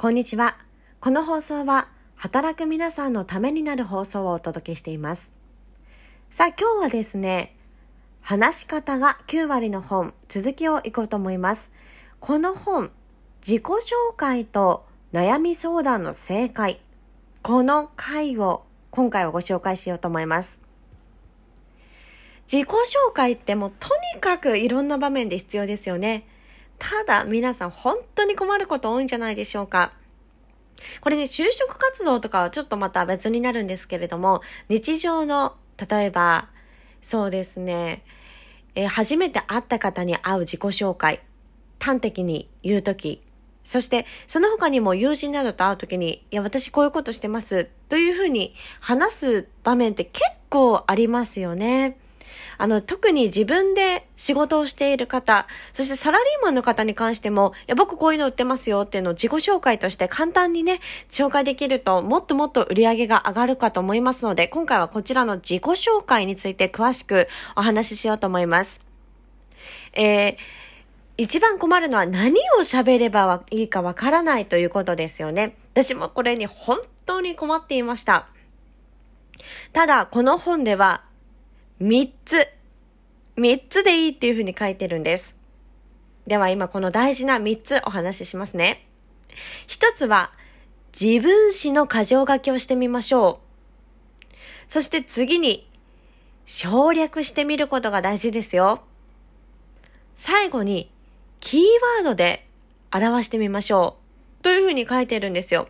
こんにちは。この放送は働く皆さんのためになる放送をお届けしています。さあ今日はですね、話し方が9割の本、続きをいこうと思います。この本、自己紹介と悩み相談の正解。この回を今回はご紹介しようと思います。自己紹介ってもうとにかくいろんな場面で必要ですよね。ただ皆さん本当に困ること多いんじゃないでしょうか。これね、就職活動とかはちょっとまた別になるんですけれども、日常の、例えば、そうですね、えー、初めて会った方に会う自己紹介、端的に言うとき、そして、その他にも友人などと会うときに、いや、私こういうことしてます、というふうに話す場面って結構ありますよね。あの、特に自分で仕事をしている方、そしてサラリーマンの方に関しても、いや、僕こういうの売ってますよっていうのを自己紹介として簡単にね、紹介できると、もっともっと売り上げが上がるかと思いますので、今回はこちらの自己紹介について詳しくお話ししようと思います。えー、一番困るのは何を喋ればいいかわからないということですよね。私もこれに本当に困っていました。ただ、この本では3つ、3つでいいっていうふうに書いてるんです。では今この大事な3つお話ししますね。1つは、自分史の箇条書きをしてみましょう。そして次に、省略してみることが大事ですよ。最後に、キーワードで表してみましょう。というふうに書いてるんですよ。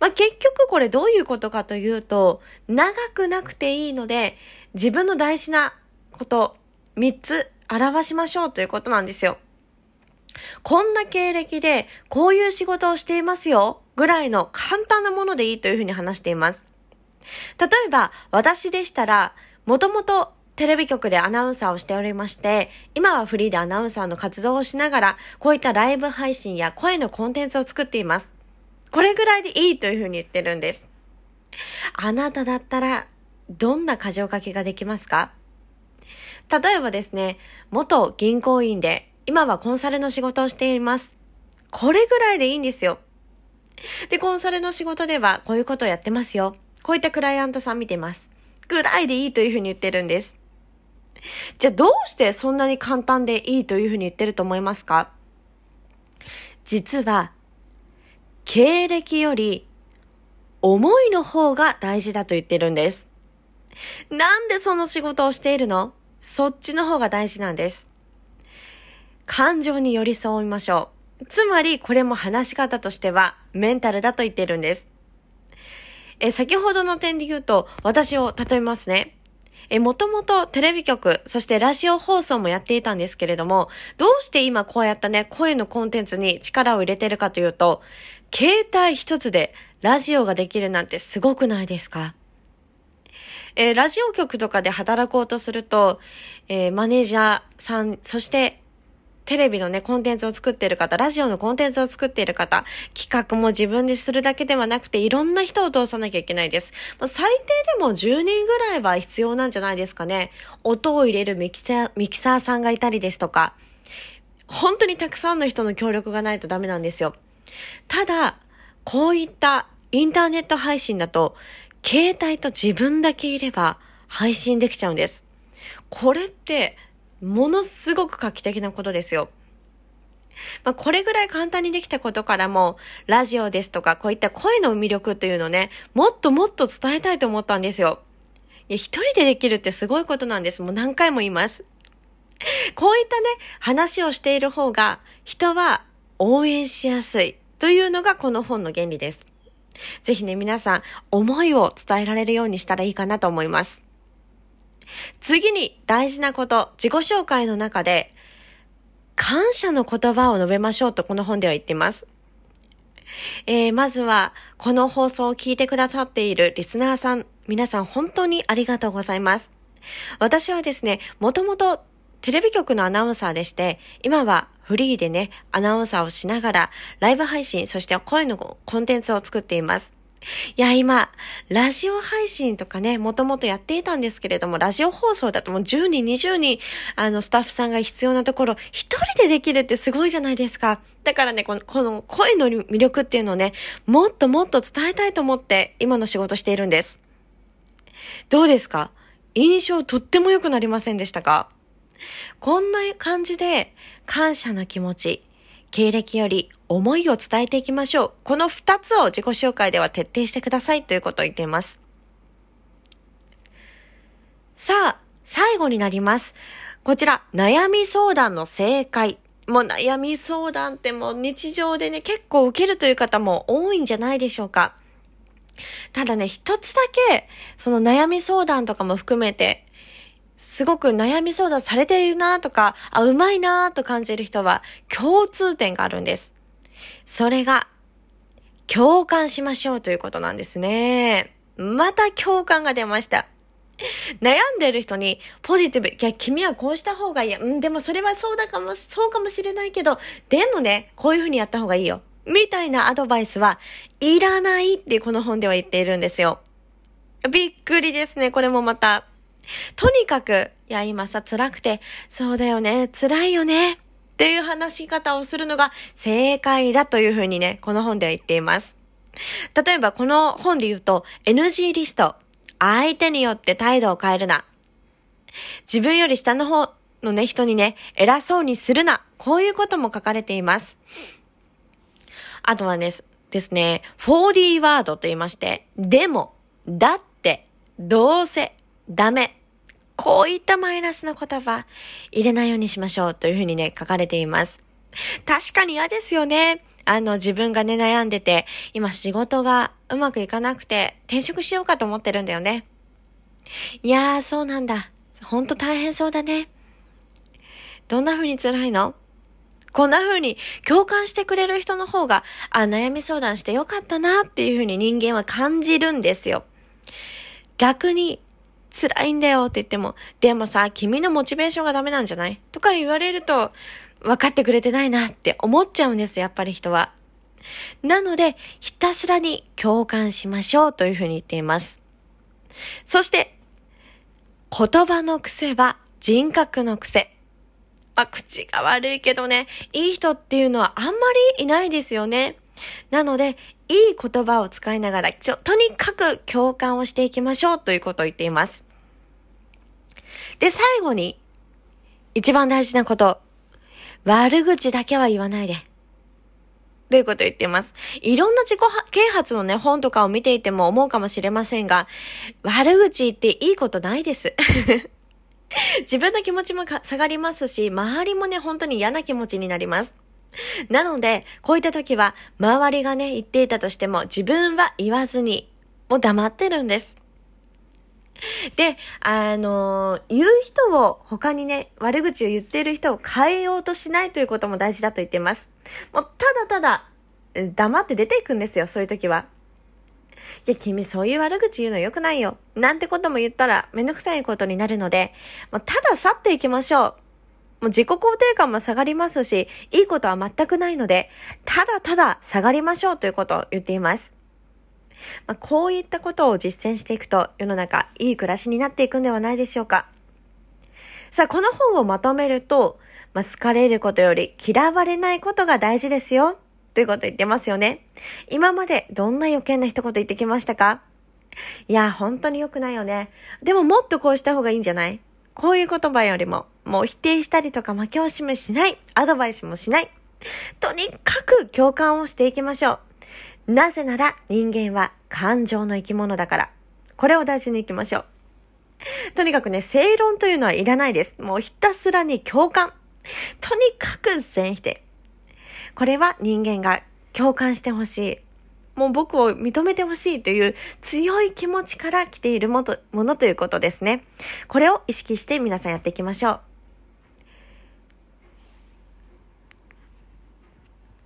まあ、結局これどういうことかというと、長くなくていいので、自分の大事なこと3つ表しましょうということなんですよ。こんな経歴でこういう仕事をしていますよぐらいの簡単なものでいいというふうに話しています。例えば私でしたらもともとテレビ局でアナウンサーをしておりまして、今はフリーでアナウンサーの活動をしながら、こういったライブ配信や声のコンテンツを作っています。これぐらいでいいというふうに言ってるんです。あなただったらどんな箇条書きができますか？例えばですね、元銀行員で、今はコンサルの仕事をしています。これぐらいでいいんですよ。で、コンサルの仕事ではこういうことをやってますよ。こういったクライアントさん見てます。ぐらいでいいというふうに言ってるんです。じゃあどうしてそんなに簡単でいいというふうに言ってると思いますか？実は、経歴より思いの方が大事だと言ってるんです。なんでその仕事をしているの？そっちの方が大事なんです。感情に寄り添いましょう。つまり、これも話し方としては、メンタルだと言ってるんです。え、先ほどの点で言うと、私を例えますね。え、もともとテレビ局、そしてラジオ放送もやっていたんですけれども、どうして今こうやったね、声のコンテンツに力を入れてるかというと、携帯一つでラジオができるなんてすごくないですか？えー、ラジオ局とかで働こうとすると、えー、マネージャーさん、そしてテレビのね、コンテンツを作っている方、ラジオのコンテンツを作っている方、企画も自分でするだけではなくて、いろんな人を通さなきゃいけないです。まあ、最低でも10人ぐらいは必要なんじゃないですかね。音を入れるミキサー、ミキサーさんがいたりですとか、本当にたくさんの人の協力がないとダメなんですよ。ただ、こういったインターネット配信だと、携帯と自分だけいれば配信できちゃうんです。これって、ものすごく画期的なことですよ。まあ、これぐらい簡単にできたことからも、ラジオですとか、こういった声の魅力というのをね、もっともっと伝えたいと思ったんですよ。いや、一人でできるってすごいことなんです。もう何回も言います。こういったね、話をしている方が、人は応援しやすいというのがこの本の原理です。ぜひね、皆さん、思いを伝えられるようにしたらいいかなと思います。次に大事なこと、自己紹介の中で、感謝の言葉を述べましょうとこの本では言っています。えー、まずは、この放送を聞いてくださっているリスナーさん、皆さん本当にありがとうございます。私はですね、もともとテレビ局のアナウンサーでして、今はフリーでね、アナウンサーをしながら、ライブ配信、そして声のコンテンツを作っています。いや、今、ラジオ配信とかね、もともとやっていたんですけれども、ラジオ放送だともう10人、20人、あの、スタッフさんが必要なところ、一人でできるってすごいじゃないですか。だからね、この、この声の魅力っていうのをね、もっともっと伝えたいと思って、今の仕事しているんです。どうですか？印象とっても良くなりませんでしたか？こんな感じで、感謝の気持ち、経歴より思いを伝えていきましょう。この二つを自己紹介では徹底してくださいということを言っています。さあ、最後になります。こちら、悩み相談の正解。もう悩み相談ってもう日常でね、結構受けるという方も多いんじゃないでしょうか。ただね、一つだけ、その悩み相談とかも含めて、すごく悩み相談されているなとか、あ、うまいなと感じる人は共通点があるんです。それが、共感しましょうということなんですね。また共感が出ました。悩んでる人にポジティブ、いや、君はこうした方がいい。うん、でもそれはそうだかも、そうかもしれないけど、でもね、こういうふうにやった方がいいよ。みたいなアドバイスはいらないってこの本では言っているんですよ。びっくりですね、これもまた。とにかく、いや、今さ、辛くて、そうだよね、辛いよね、っていう話し方をするのが正解だというふうにね、この本では言っています。例えば、この本で言うと、NG リスト。相手によって態度を変えるな。自分より下の方のね、人にね、偉そうにするな。こういうことも書かれています。あとはね、ですね、4D ワードと言いまして、でも、だって、どうせ、ダメ。こういったマイナスの言葉、入れないようにしましょうというふうにね、書かれています。確かに嫌ですよね。あの、自分がね、悩んでて、今仕事がうまくいかなくて、転職しようかと思ってるんだよね。いやー、そうなんだ。ほんと大変そうだね。どんな風に辛いの？こんな風に共感してくれる人の方が、あ、悩み相談してよかったなっていう風に人間は感じるんですよ。逆に、辛いんだよって言っても、でもさ、君のモチベーションがダメなんじゃない？とか言われると、分かってくれてないなって思っちゃうんです、やっぱり人は。なので、ひたすらに共感しましょうというふうに言っています。そして、言葉の癖は人格の癖。まあ、口が悪いけどね、いい人っていうのはあんまりいないですよね。なので、いい言葉を使いながら、とにかく共感をしていきましょうということを言っています。で、最後に、一番大事なこと。悪口だけは言わないで。ということを言っています。いろんな自己啓発のね、本とかを見ていても思うかもしれませんが、悪口言っていいことないです。自分の気持ちも下がりますし、周りもね、本当に嫌な気持ちになります。なので、こういった時は、周りがね、言っていたとしても、自分は言わずに、もう黙ってるんです。で、あの、言う人を他にね、悪口を言っている人を変えようとしないということも大事だと言ってます。もう、ただただ、黙って出ていくんですよ、そういう時は。いや、君そういう悪口言うの良くないよ。なんてことも言ったらめんどくさいことになるので、もうただ去っていきましょう。もう自己肯定感も下がりますし、いいことは全くないので、ただただ下がりましょうということを言っています。まあ、こういったことを実践していくと世の中いい暮らしになっていくんではないでしょうか。さあ、この本をまとめると、まあ、好かれることより嫌われないことが大事ですよ。ということ言ってますよね。今までどんな余計な一言言ってきましたか？いや、本当に良くないよね。でももっとこうした方がいいんじゃない？こういう言葉よりも、もう否定したりとか負け惜しみしない。アドバイスもしない。とにかく共感をしていきましょう。なぜなら人間は感情の生き物だから。これを大事にいきましょう。とにかくね、正論というのはいらないです。もうひたすらに共感。とにかく全否定。これは人間が共感してほしい。もう僕を認めてほしいという強い気持ちから来ているものということですね。これを意識して皆さんやっていきましょう。